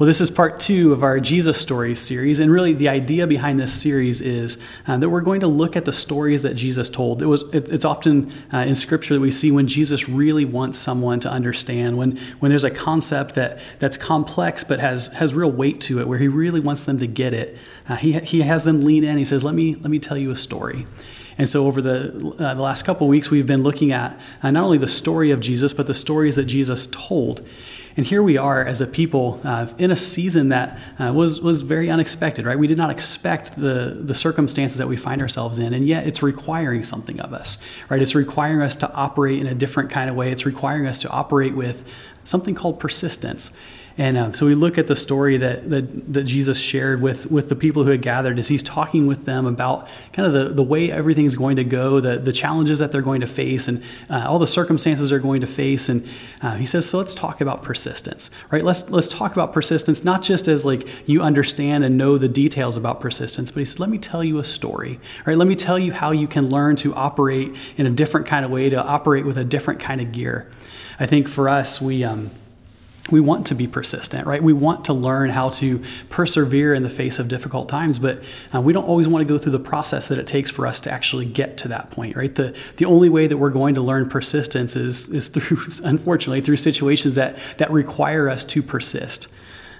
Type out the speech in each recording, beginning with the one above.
Well, this is part two of our Jesus Stories series. And really, the idea behind this series is uh, that we're going to look at the stories that Jesus told. It was, it, it's often uh, in Scripture that we see when Jesus really wants someone to understand, when, when there's a concept that, that's complex but has, has real weight to it, where he really wants them to get it. Uh, he, he has them lean in. He says, let me, let me tell you a story. And so, over the, uh, the last couple weeks, we've been looking at uh, not only the story of Jesus, but the stories that Jesus told. And here we are as a people uh, in a season that uh, was, was very unexpected, right? We did not expect the, the circumstances that we find ourselves in, and yet it's requiring something of us, right? It's requiring us to operate in a different kind of way. It's requiring us to operate with something called persistence. And uh, so we look at the story that, that, that, Jesus shared with, with the people who had gathered as he's talking with them about kind of the, the way everything's going to go, the, the challenges that they're going to face, and uh, all the circumstances they're going to face. And uh, he says, so let's talk about persistence, right? Let's, let's talk about persistence, not just as like you understand and know the details about persistence, but he said, let me tell you a story, right? Let me tell you how you can learn to operate in a different kind of way, to operate with a different kind of gear. I think for us, we, um, we want to be persistent, right? We want to learn how to persevere in the face of difficult times, but uh, we don't always want to go through the process that it takes for us to actually get to that point, right? The, the only way that we're going to learn persistence is, is through, unfortunately, through situations that, that require us to persist.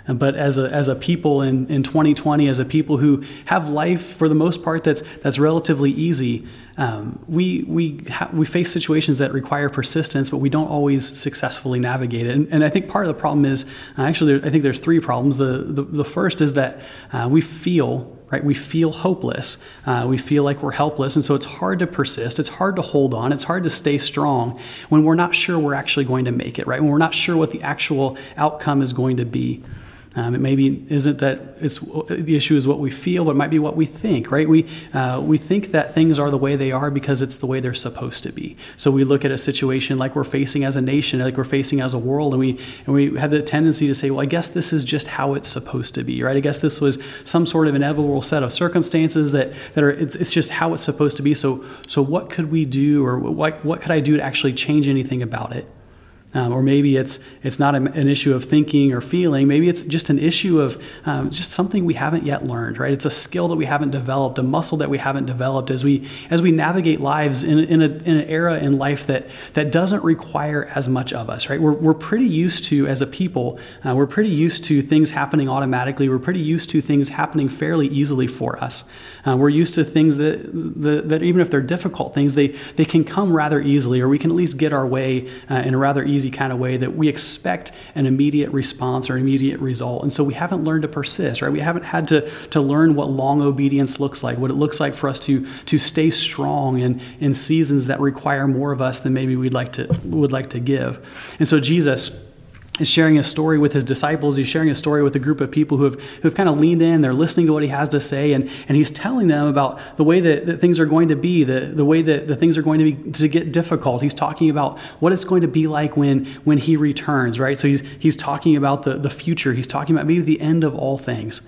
But as a, as a people in, in 2020, as a people who have life for the most part that's, that's relatively easy, um, we, we, ha- we face situations that require persistence, but we don't always successfully navigate it. And, and I think part of the problem is uh, actually, there, I think there's three problems. The, the, the first is that uh, we feel right? We feel hopeless. Uh, we feel like we're helpless. And so it's hard to persist. It's hard to hold on. It's hard to stay strong when we're not sure we're actually going to make it, right? When we're not sure what the actual outcome is going to be. Um, it maybe isn't that it's the issue is what we feel, but it might be what we think, right? We uh, we think that things are the way they are because it's the way they're supposed to be. So we look at a situation like we're facing as a nation, like we're facing as a world, and we and we have the tendency to say, well, I guess this is just how it's supposed to be, right? I guess this was some sort of inevitable set of circumstances that that are it's, it's just how it's supposed to be. So so what could we do, or what what could I do to actually change anything about it? Um, or maybe it's it's not an issue of thinking or feeling. Maybe it's just an issue of um, just something we haven't yet learned. Right? It's a skill that we haven't developed, a muscle that we haven't developed as we as we navigate lives in, in, a, in an era in life that that doesn't require as much of us. Right? We're we're pretty used to as a people. Uh, we're pretty used to things happening automatically. We're pretty used to things happening fairly easily for us. Uh, we're used to things that, that that even if they're difficult things, they they can come rather easily, or we can at least get our way uh, in a rather easy easy kind of way that we expect an immediate response or immediate result. And so we haven't learned to persist, right? We haven't had to, to learn what long obedience looks like, what it looks like for us to, to stay strong in, in seasons that require more of us than maybe we'd like to, would like to give. And so Jesus is sharing a story with his disciples. He's sharing a story with a group of people who have, who have kind of leaned in. They're listening to what he has to say, and, and he's telling them about the way that, that things are going to be, the, the way that the things are going to be to get difficult. He's talking about what it's going to be like when, when he returns, right? So he's, he's talking about the, the future. He's talking about maybe the end of all things.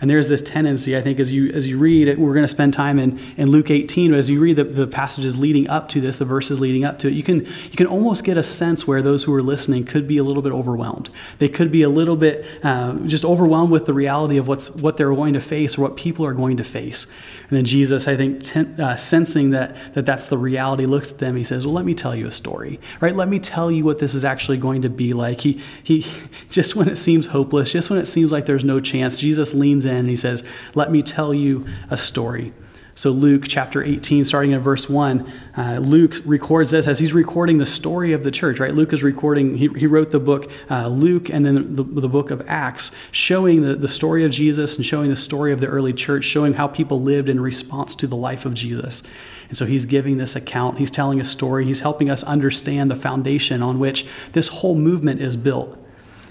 And there's this tendency, I think, as you as you read we're going to spend time in, in Luke 18, but as you read the, the passages leading up to this, the verses leading up to it, you can you can almost get a sense where those who are listening could be a little bit overwhelmed. They could be a little bit uh, just overwhelmed with the reality of what's what they're going to face or what people are going to face. And then Jesus, I think, ten, uh, sensing that, that that's the reality, looks at them. He says, "Well, let me tell you a story, right? Let me tell you what this is actually going to be like." He he, just when it seems hopeless, just when it seems like there's no chance, Jesus leans in and he says, "Let me tell you a story." So, Luke chapter 18, starting in verse 1, uh, Luke records this as he's recording the story of the church, right? Luke is recording, he, he wrote the book uh, Luke and then the, the book of Acts, showing the, the story of Jesus and showing the story of the early church, showing how people lived in response to the life of Jesus. And so he's giving this account, he's telling a story, he's helping us understand the foundation on which this whole movement is built.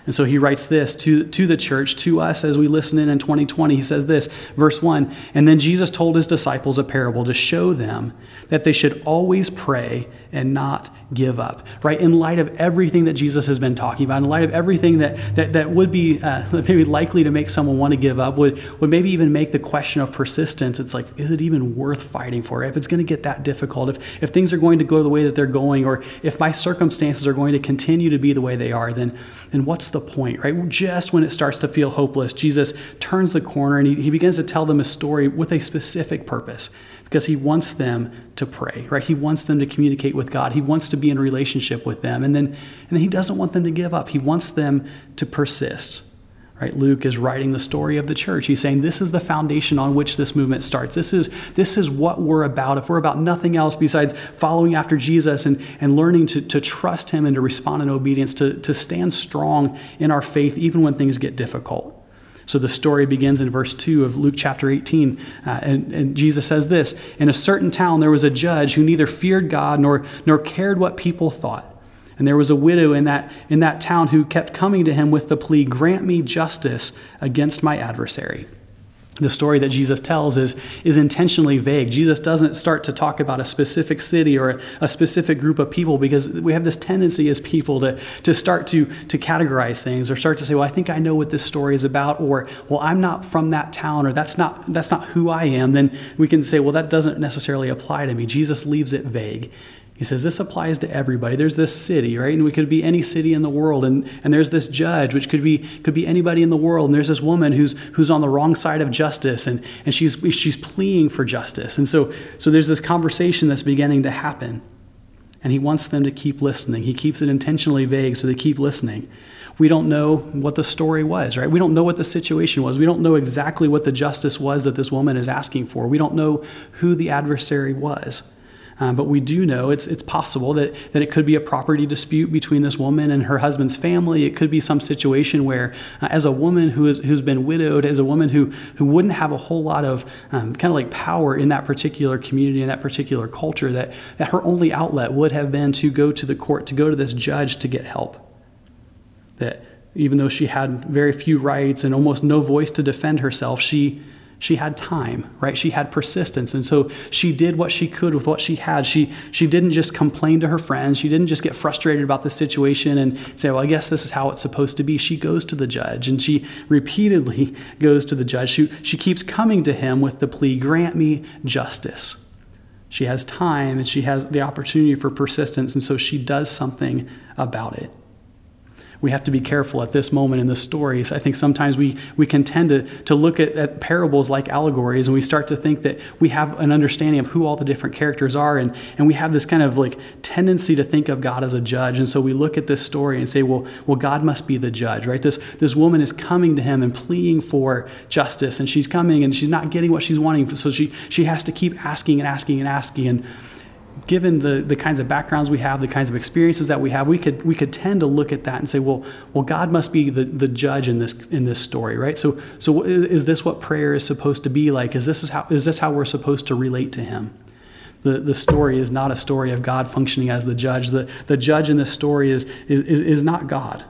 And so he writes this to, to the church, to us as we listen in in 2020. He says this, verse 1 And then Jesus told his disciples a parable to show them that they should always pray and not give up, right? In light of everything that Jesus has been talking about, in light of everything that, that, that would be uh, maybe likely to make someone want to give up, would, would maybe even make the question of persistence, it's like, is it even worth fighting for? If it's going to get that difficult, if, if things are going to go the way that they're going, or if my circumstances are going to continue to be the way they are, then, then what's the point, right? Just when it starts to feel hopeless, Jesus turns the corner and he, he begins to tell them a story with a specific purpose because he wants them to pray, right? He wants them to communicate with God. He wants to be in relationship with them. And then, and then he doesn't want them to give up. He wants them to persist. Right? Luke is writing the story of the church. He's saying this is the foundation on which this movement starts. This is, this is what we're about. If we're about nothing else besides following after Jesus and, and learning to, to trust him and to respond in obedience, to, to stand strong in our faith even when things get difficult. So the story begins in verse 2 of Luke chapter 18. Uh, and, and Jesus says this In a certain town, there was a judge who neither feared God nor, nor cared what people thought. And there was a widow in that, in that town who kept coming to him with the plea, Grant me justice against my adversary the story that Jesus tells is, is intentionally vague. Jesus doesn't start to talk about a specific city or a, specific group of people because we have this tendency as people to, to start to, to categorize things or start to say, well, I think I know what this story is about, or well, I'm not from that town, or that's not, that's not who I am. Then we can say, well, that doesn't necessarily apply to me. Jesus leaves it vague. He says this applies to everybody. There's this city, right? And we could be any city in the world. And, and there's this judge, which could be could be anybody in the world. And there's this woman who's who's on the wrong side of justice and, and she's she's pleading for justice. And so so there's this conversation that's beginning to happen. And he wants them to keep listening. He keeps it intentionally vague so they keep listening. We don't know what the story was, right? We don't know what the situation was. We don't know exactly what the justice was that this woman is asking for. We don't know who the adversary was. Um, but we do know it's, it's possible that, that it could be a property dispute between this woman and her husband's family. It could be some situation where, uh, as a woman who is, who's been widowed, as a woman who, who wouldn't have a whole lot of um, kind of like power in that particular community, in that particular culture, that, that her only outlet would have been to go to the court, to go to this judge to get help. That even though she had very few rights and almost no voice to defend herself, she she had time, right? She had persistence. And so she did what she could with what she had. She, she didn't just complain to her friends. She didn't just get frustrated about the situation and say, well, I guess this is how it's supposed to be. She goes to the judge and she repeatedly goes to the judge. She, she keeps coming to him with the plea, grant me justice. She has time and she has the opportunity for persistence. And so she does something about it we have to be careful at this moment in the stories. I think sometimes we, we can tend to, to look at, at parables like allegories and we start to think that we have an understanding of who all the different characters are. And, and we have this kind of like tendency to think of God as a judge. And so we look at this story and say, well, well God must be the judge, right? This, this woman is coming to him and pleading for justice. And she's coming and she's not getting what she's wanting. So she, she has to keep asking and asking and asking. And given the, the kinds of backgrounds we have, the kinds of experiences that we have, we could we could tend to look at that and say, well, well, God must be the, the judge in this in this story, right? So so is this what prayer is supposed to be like? Is this is how is this how we're supposed to relate to Him? The, the story is not a story of God functioning as the judge. The, the judge in this story is, is, is, is not God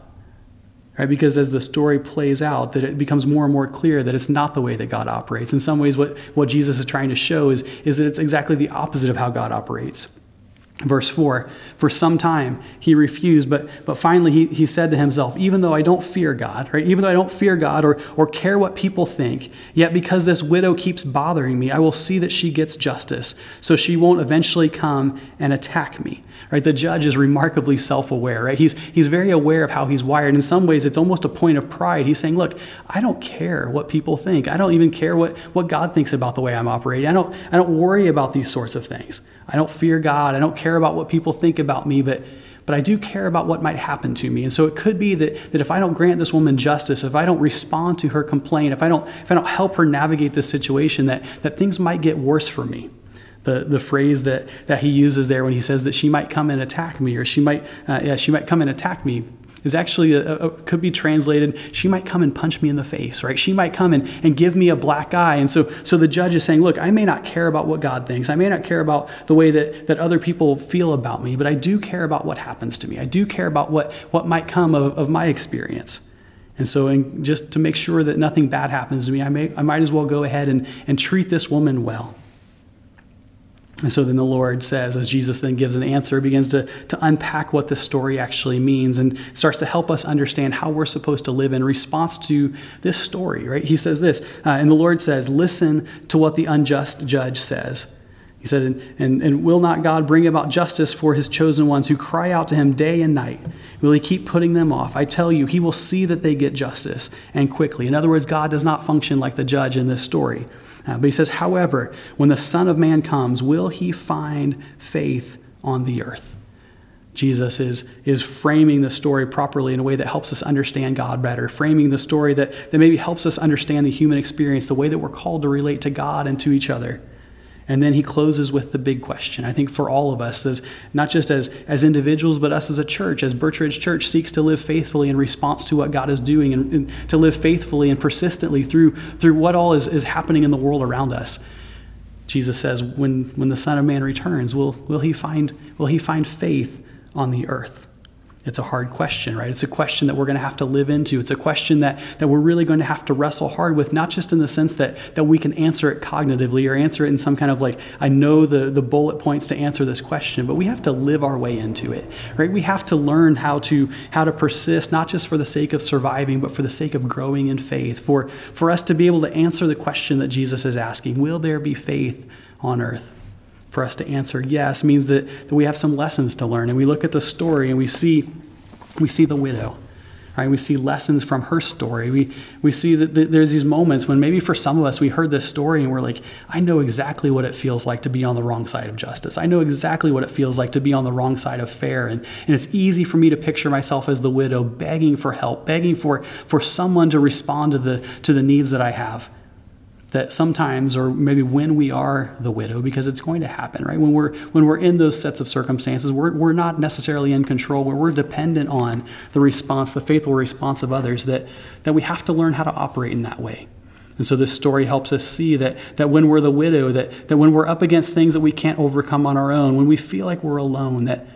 right? Because as the story plays out, that it becomes more and more clear that it's not the way that God operates. In some ways, what, what Jesus is trying to show is, is that it's exactly the opposite of how God operates. Verse 4 For some time he refused, but, but finally he, he said to himself, Even though I don't fear God, right? Even though I don't fear God or, or care what people think, yet because this widow keeps bothering me, I will see that she gets justice, so she won't eventually come and attack me. Right? The judge is remarkably self-aware, right? He's, he's very aware of how he's wired. In some ways, it's almost a point of pride. He's saying, look, I don't care what people think. I don't even care what, what God thinks about the way I'm operating. I don't, I don't worry about these sorts of things. I don't fear God. I don't care about what people think about me, but but I do care about what might happen to me. And so it could be that, that if I don't grant this woman justice, if I don't respond to her complaint, if I don't, if I don't help her navigate this situation, that, that things might get worse for me. The, the phrase that, that he uses there when he says that she might come and attack me, or she might, uh, yeah, she might come and attack me, is actually a, a, could be translated she might come and punch me in the face right? She might come and, and give me a black eye. And so so the judge is saying look i may not care about what god thinks. I may not care about the way that, that other people feel about me but i do care about what happens to me. I do care about what what might come of, of my experience. And so, in, just to make sure that nothing bad happens to me, I, may, I might as well go ahead and, and treat this woman well. And so then the Lord says, as Jesus then gives an answer, begins to, to unpack what this story actually means and starts to help us understand how we're supposed to live in response to this story, right? He says this, uh, and the Lord says, Listen to what the unjust judge says. He said, and, and, and will not God bring about justice for his chosen ones who cry out to him day and night? Will he keep putting them off? I tell you, he will see that they get justice and quickly. In other words, God does not function like the judge in this story. Uh, but he says, however, when the Son of Man comes, will he find faith on the earth? Jesus is, is framing the story properly in a way that helps us understand God better, framing the story that, that maybe helps us understand the human experience, the way that we're called to relate to God and to each other. And then he closes with the big question. I think for all of us, as not just as, as individuals, but us as a church, as Birchridge Church seeks to live faithfully in response to what God is doing and, and, to live faithfully and persistently through, through what all is, is happening in the world around us. Jesus says, when, when the Son of Man returns, will, will, he find, will he find faith on the earth? It's a hard question, right? It's a question that we're going to have to live into. It's a question that, that we're really going to have to wrestle hard with, not just in the sense that, that we can answer it cognitively or answer it in some kind of like, I know the, the bullet points to answer this question, but we have to live our way into it, right? We have to learn how to, how to persist, not just for the sake of surviving, but for the sake of growing in faith, for, for us to be able to answer the question that Jesus is asking Will there be faith on earth? For us to answer yes means that, that we have some lessons to learn. And we look at the story and we see, we see the widow. Right? We see lessons from her story. We, we see that there's these moments when maybe for some of us, we heard this story and we're like, I know exactly what it feels like to be on the wrong side of justice. I know exactly what it feels like to be on the wrong side of fair. And, and it's easy for me to picture myself as the widow begging for help, begging for, for someone to respond to the, to the needs that I have that sometimes or maybe when we are the widow because it's going to happen right? When we're when we're in those sets of circumstances we're, we're not necessarily in control where we're dependent on the response the faithful response of others that that we have to learn how to operate in that way. And so this story helps us see that, that when we're the widow that, that when we're up against things that we can't overcome on our own when we feel like we're alone that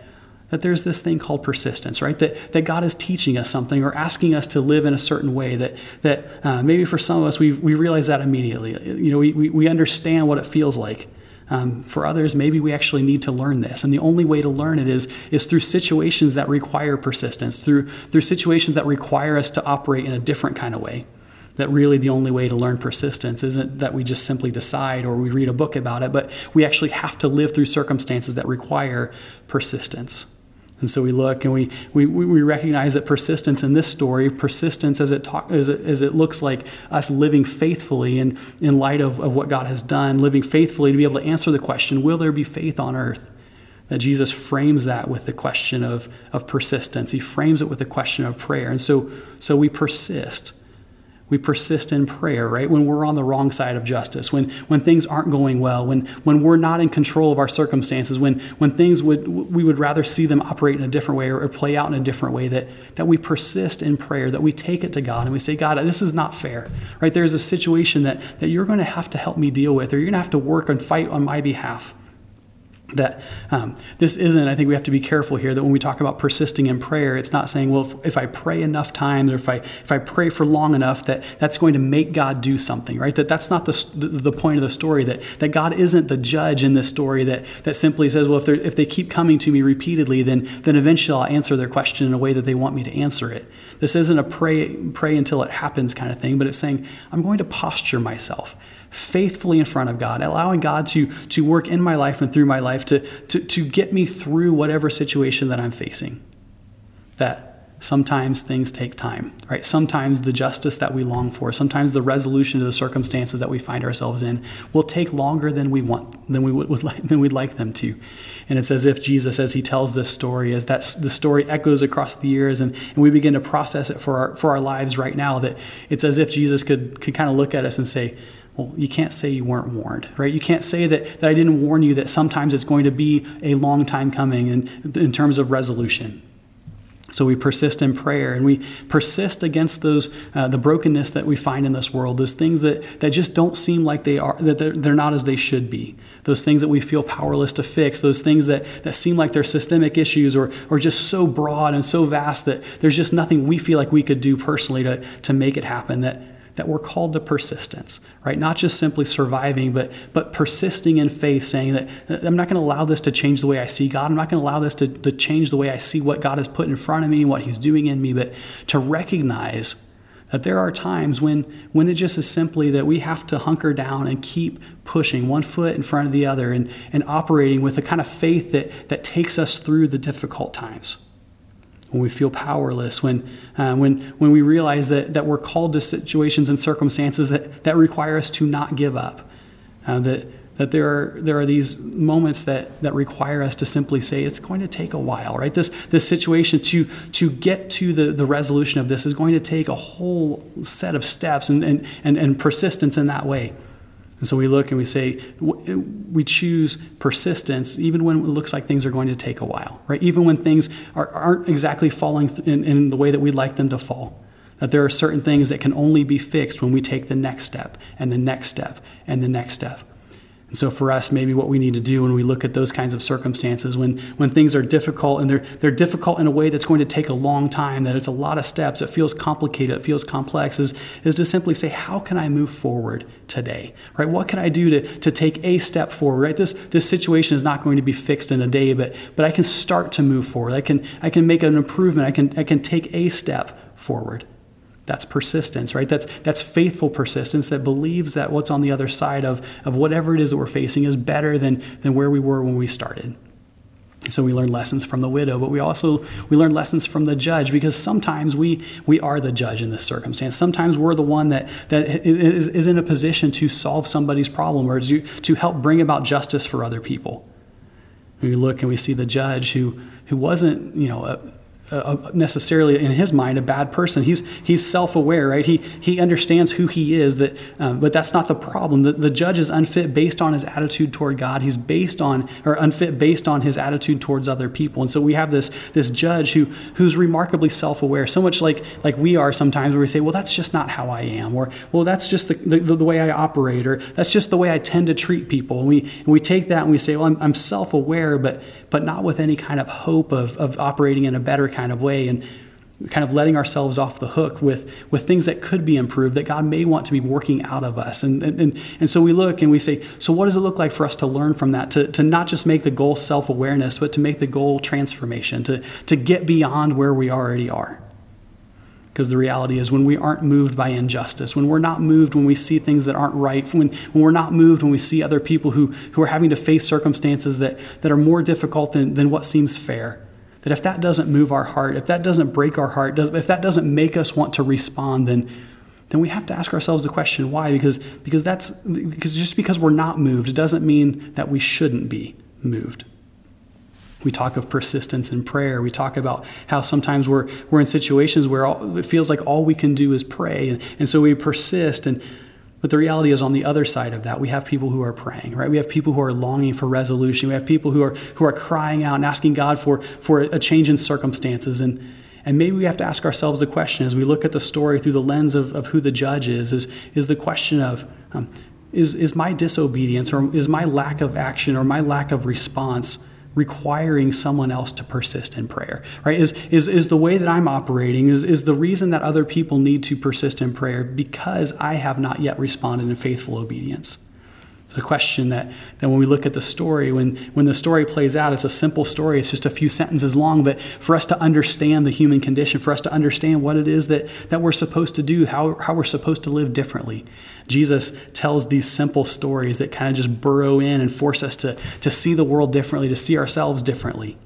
that there's this thing called persistence, right? That, that God is teaching us something or asking us to live in a certain way that, that uh, maybe for some of us, we, we realize that immediately. You know, we, we understand what it feels like. Um, for others, maybe we actually need to learn this. And the only way to learn it is, is through situations that require persistence, through, through situations that require us to operate in a different kind of way that really the only way to learn persistence isn't that we just simply decide or we read a book about it, but we actually have to live through circumstances that require persistence. And so we look and we, we, we recognize that persistence in this story, persistence as it, talk, as it, as it looks like us living faithfully in, in light of, of what God has done, living faithfully to be able to answer the question, will there be faith on earth? That Jesus frames that with the question of, of persistence. He frames it with the question of prayer. And so, so we persist we persist in prayer, right? When we're on the wrong side of justice, when, when things aren't going well, when, when we're not in control of our circumstances, when, when things would, we would rather see them operate in a different way or, or play out in a different way, that, that we persist in prayer, that we take it to God and we say, God, this is not fair, right? There's a situation that, that you're going to have to help me deal with, or you're going to have to work and fight on my behalf that um, this isn't i think we have to be careful here that when we talk about persisting in prayer it's not saying well if, if, i pray enough times or if i if i pray for long enough that that's going to make god do something right? That that's not the, the, the point of the story that that god isn't the judge in this story that that simply says well if they if they keep coming to me repeatedly then then eventually i'll answer their question in a way that they want me to answer it. This isn't a pray pray until it happens kind of thing but it's saying i'm going to posture myself faithfully in front of God, allowing God to, to work in my life and through my life to, to, to get me through whatever situation that I'm facing. That sometimes things take time, right? Sometimes the justice that we long for, sometimes the resolution to the circumstances that we find ourselves in will take longer than we want, than we would, would like, than we'd like them to. And it's as if Jesus, as he tells this story, as that the story echoes across the years and, and we begin to process it for our, for our lives right now, that it's as if Jesus could, could kind of look at us and say, well, you can't say you weren't warned, right? You can't say that, that I didn't warn you that sometimes it's going to be a long time coming in, in terms of resolution. So we persist in prayer and we persist against those uh, the brokenness that we find in this world, those things that, that just don't seem like they are that they're, they're not as they should be, those things that we feel powerless to fix, those things that, that seem like they're systemic issues or, or just so broad and so vast that there's just nothing we feel like we could do personally to, to make it happen. That that we're called to persistence, right? Not just simply surviving, but but persisting in faith, saying that I'm not going to allow this to change the way I see God. I'm not going to allow this to, to change the way I see what God has put in front of me, what He's doing in me, but to recognize that there are times when, when it just is simply that we have to hunker down and keep pushing one foot in front of the other and, and operating with a kind of faith that, that takes us through the difficult times. When we feel powerless, when, uh, when, when we realize that, that we're called to situations and circumstances that, that require us to not give up, uh, that, that there are there are these moments that that require us to simply say it's going to take a while right? This this situation to to get to the the resolution of this is going to take a whole set of steps and and and, and persistence in that way and so we look and we say uh, we choose persistence even when it looks like things are going to take a while right? Even when things are, aren't exactly falling in, in the way that we'd like them to fall. That there are certain things that can only be fixed when we take the next step and the next step and the next step so for us, maybe what we need to do when we look at those kinds of circumstances, when, when things are difficult and they're, they're difficult in a way that's going to take a long time, that it's a lot of steps, it feels complicated, it feels complex, is, is to simply say, how can I move forward today? Right? What can I do to, to take a step forward? Right? This, this situation is not going to be fixed in a day, but, but I can start to move forward. I can, I can make an improvement. I can, I can take a step forward. That's persistence, right? That's, that's faithful persistence that believes that what's on the other side of, of whatever it is that we're facing is better than, than where we were when we started. So we learn lessons from the widow, but we also we learn lessons from the judge because sometimes we we are the judge in this circumstance. Sometimes we're the one that that is, is in a position to solve somebody's problem or to, to help bring about justice for other people. We look and we see the judge who who wasn't you know a, necessarily in his mind a bad person. He's he's self-aware, right? He he understands who he is. That, um, but that's not the problem. The, the judge is unfit based on his attitude toward God. He's based on or unfit based on his attitude towards other people. And so we have this this judge who who's remarkably self-aware, so much like like we are sometimes, where we say, well, that's just not how I am, or well, that's just the the, the way I operate, or that's just the way I tend to treat people. And we and we take that and we say, well, I'm, I'm self-aware, but but not with any kind of hope of of operating in a better kind kind of way and kind of letting ourselves off the hook with, with things that could be improved that God may want to be working out of us. And, and, and so we look and we say, so what does it look like for us to learn from that? To, to not just make the goal self awareness, but to make the goal transformation, to, to get beyond where we already are. Because the reality is, when we aren't moved by injustice, when we're not moved when we see things that aren't right, when, when we're not moved when we see other people who, who are having to face circumstances that, that are more difficult than, than what seems fair, that if that doesn't move our heart, if that doesn't break our heart, if that doesn't make us want to respond, then then we have to ask ourselves the question why because because that's because just because we're not moved doesn't mean that we shouldn't be moved. We talk of persistence in prayer. We talk about how sometimes we're, we're in situations where all, it feels like all we can do is pray. And, and so we persist. And but the reality is, on the other side of that, we have people who are praying, right? We have people who are longing for resolution. We have people who are who are crying out and asking God for for a change in circumstances. And and maybe we have to ask ourselves the question as we look at the story through the lens of, of who the judge is, is, is the question of um, is, is my disobedience or is my lack of action or my lack of response requiring someone else to persist in prayer right? Is, is, is the way that i'm operating is, is the reason that other people need to persist in prayer because i have not yet responded in faithful obedience it's a question that, that when we look at the story, when, when the story plays out, it's a simple story. It's just a few sentences long. But for us to understand the human condition, for us to understand what it is that, that we're supposed to do, how, how we're supposed to live differently, Jesus tells these simple stories that kind of just burrow in and force us to, to see the world differently, to see ourselves differently.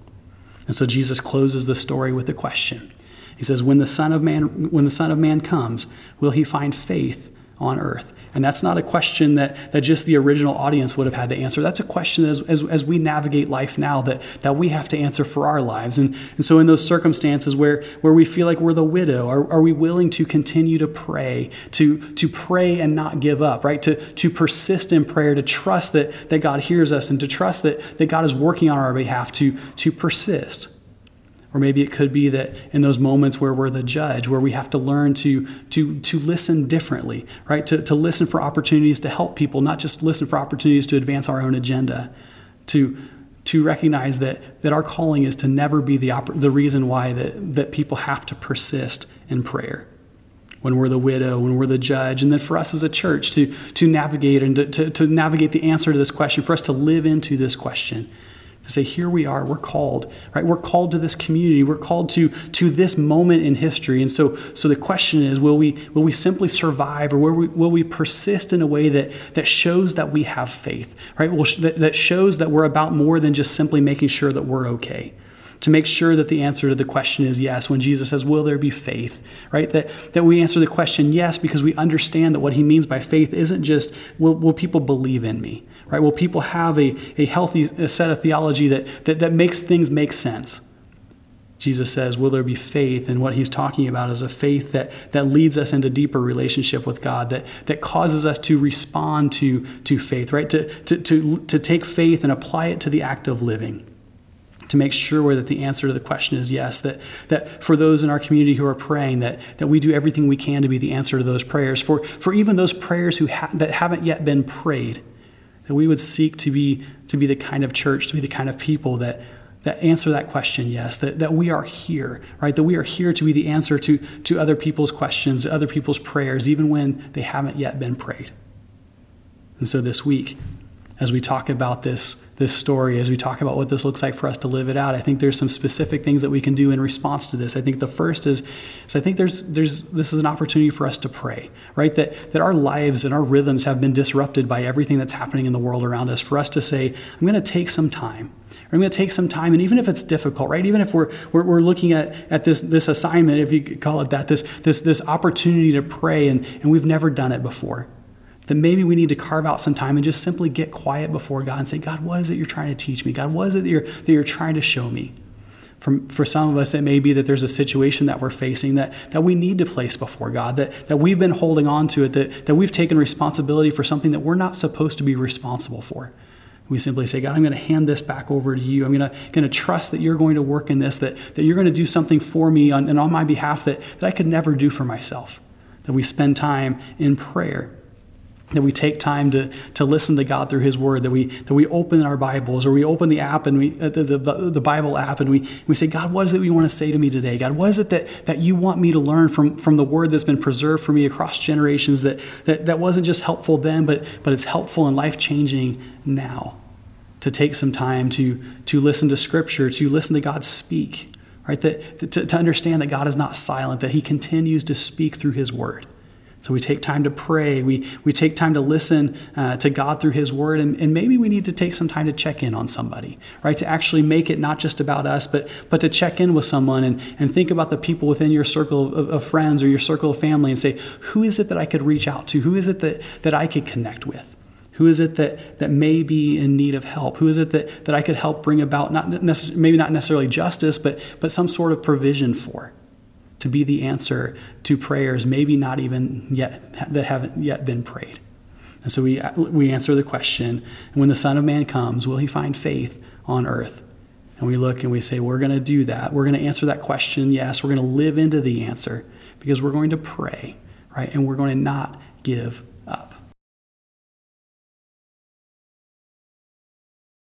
And so Jesus closes the story with a question. He says, when the Son of Man, when the Son of Man comes, will he find faith on earth? And that's not a question that, that just the original audience would have had to answer. That's a question as, as, as we navigate life now that, that we have to answer for our lives. And, and so, in those circumstances where, where we feel like we're the widow, are, are we willing to continue to pray, to, to pray and not give up, right? To, to persist in prayer, to trust that, that God hears us, and to trust that, that God is working on our behalf, to, to persist. Or maybe it could be that in those moments where we're the judge, where we have to learn to, to, to listen differently, right? To, to listen for opportunities to help people, not just listen for opportunities to advance our own agenda. To, to recognize that, that our calling is to never be the, oper- the reason why that, that people have to persist in prayer. when we're the widow, when we're the judge, and then for us as a church to, to navigate and to, to, to navigate the answer to this question, for us to live into this question to say here we are we're called right? We're called to this community we're called to to this moment in history. And so so the question is will we will we simply survive or will we, will we persist in a way that that shows that we have faith right? Well, that, that shows that we're about more than just simply making sure that we're okay. To make sure that the answer to the question is yes when jesus says will there be faith? right? That, that we answer the question yes because we understand that what he means by faith isn't just will, will people believe in me right? Will people have a, a healthy set of theology that, that, that makes things make sense? Jesus says will there be faith? And what he's talking about is a faith that, that leads us into deeper relationship with god that, that causes us to respond to, to faith right? To, to, to, to take faith and apply it to the act of living to make sure that the answer to the question is yes, that, that for those in our community who are praying, that, that we do everything we can to be the answer to those prayers. For, for even those prayers who ha- that haven't yet been prayed, that we would seek to be, to be the kind of church, to be the kind of people that, that answer that question yes, that, that we are here, right? That we are here to be the answer to, to other people's questions, to other people's prayers, even when they haven't yet been prayed. And so this week, as we talk about this, this story, as we talk about what this looks like for us to live it out, I think there's some specific things that we can do in response to this. I think the first is, is I think there's, there's, this is an opportunity for us to pray, right? That, that our lives and our rhythms have been disrupted by everything that's happening in the world around us. For us to say, I'm going to take some time. I'm going to take some time, and even if it's difficult, right? Even if we're, we're, we're looking at, at this, this assignment, if you could call it that, this, this, this opportunity to pray, and, and we've never done it before that maybe we need to carve out some time and just simply get quiet before God and say, God, what is it you're trying to teach me? God, what is it that you're, that you're trying to show me? For, for some of us, it may be that there's a situation that we're facing that, that we need to place before God, that, that we've been holding on to it, that, that we've taken responsibility for something that we're not supposed to be responsible for. We simply say, God, I'm going to hand this back over to you. I'm going to, going to trust that you're going to work in this, that, that you're going to do something for me on, and on my behalf that, that I could never do for myself. That we spend time in prayer that we take time to, to listen to God through His Word, that we, that we open our Bibles or we open the app and we, uh, the, the, the Bible app and we, we say, God, what is it you want to say to me today? God, what is it that, that you want me to learn from, from the Word that's been preserved for me across generations that, that, that wasn't just helpful then, but, but it's helpful and life changing now? To take some time to, to listen to Scripture, to listen to God speak, right? That, to, to understand that God is not silent, that He continues to speak through His Word. So we take time to pray. We, we take time to listen uh, to God through His Word. And, and maybe we need to take some time to check in on somebody, right? To actually make it not just about us, but, but to check in with someone and, and think about the people within your circle of, of friends or your circle of family and say, who is it that I could reach out to? Who is it that, that I could connect with? Who is it that, that may be in need of help? Who is it that, that I could help bring about, not necess- maybe not necessarily justice, but, but some sort of provision for? To be the answer to prayers, maybe not even yet that haven't yet been prayed. And so we, we answer the question when the Son of Man comes, will he find faith on earth? And we look and we say, we're going to do that. We're going to answer that question, yes. We're going to live into the answer because we're going to pray, right? And we're going to not give up.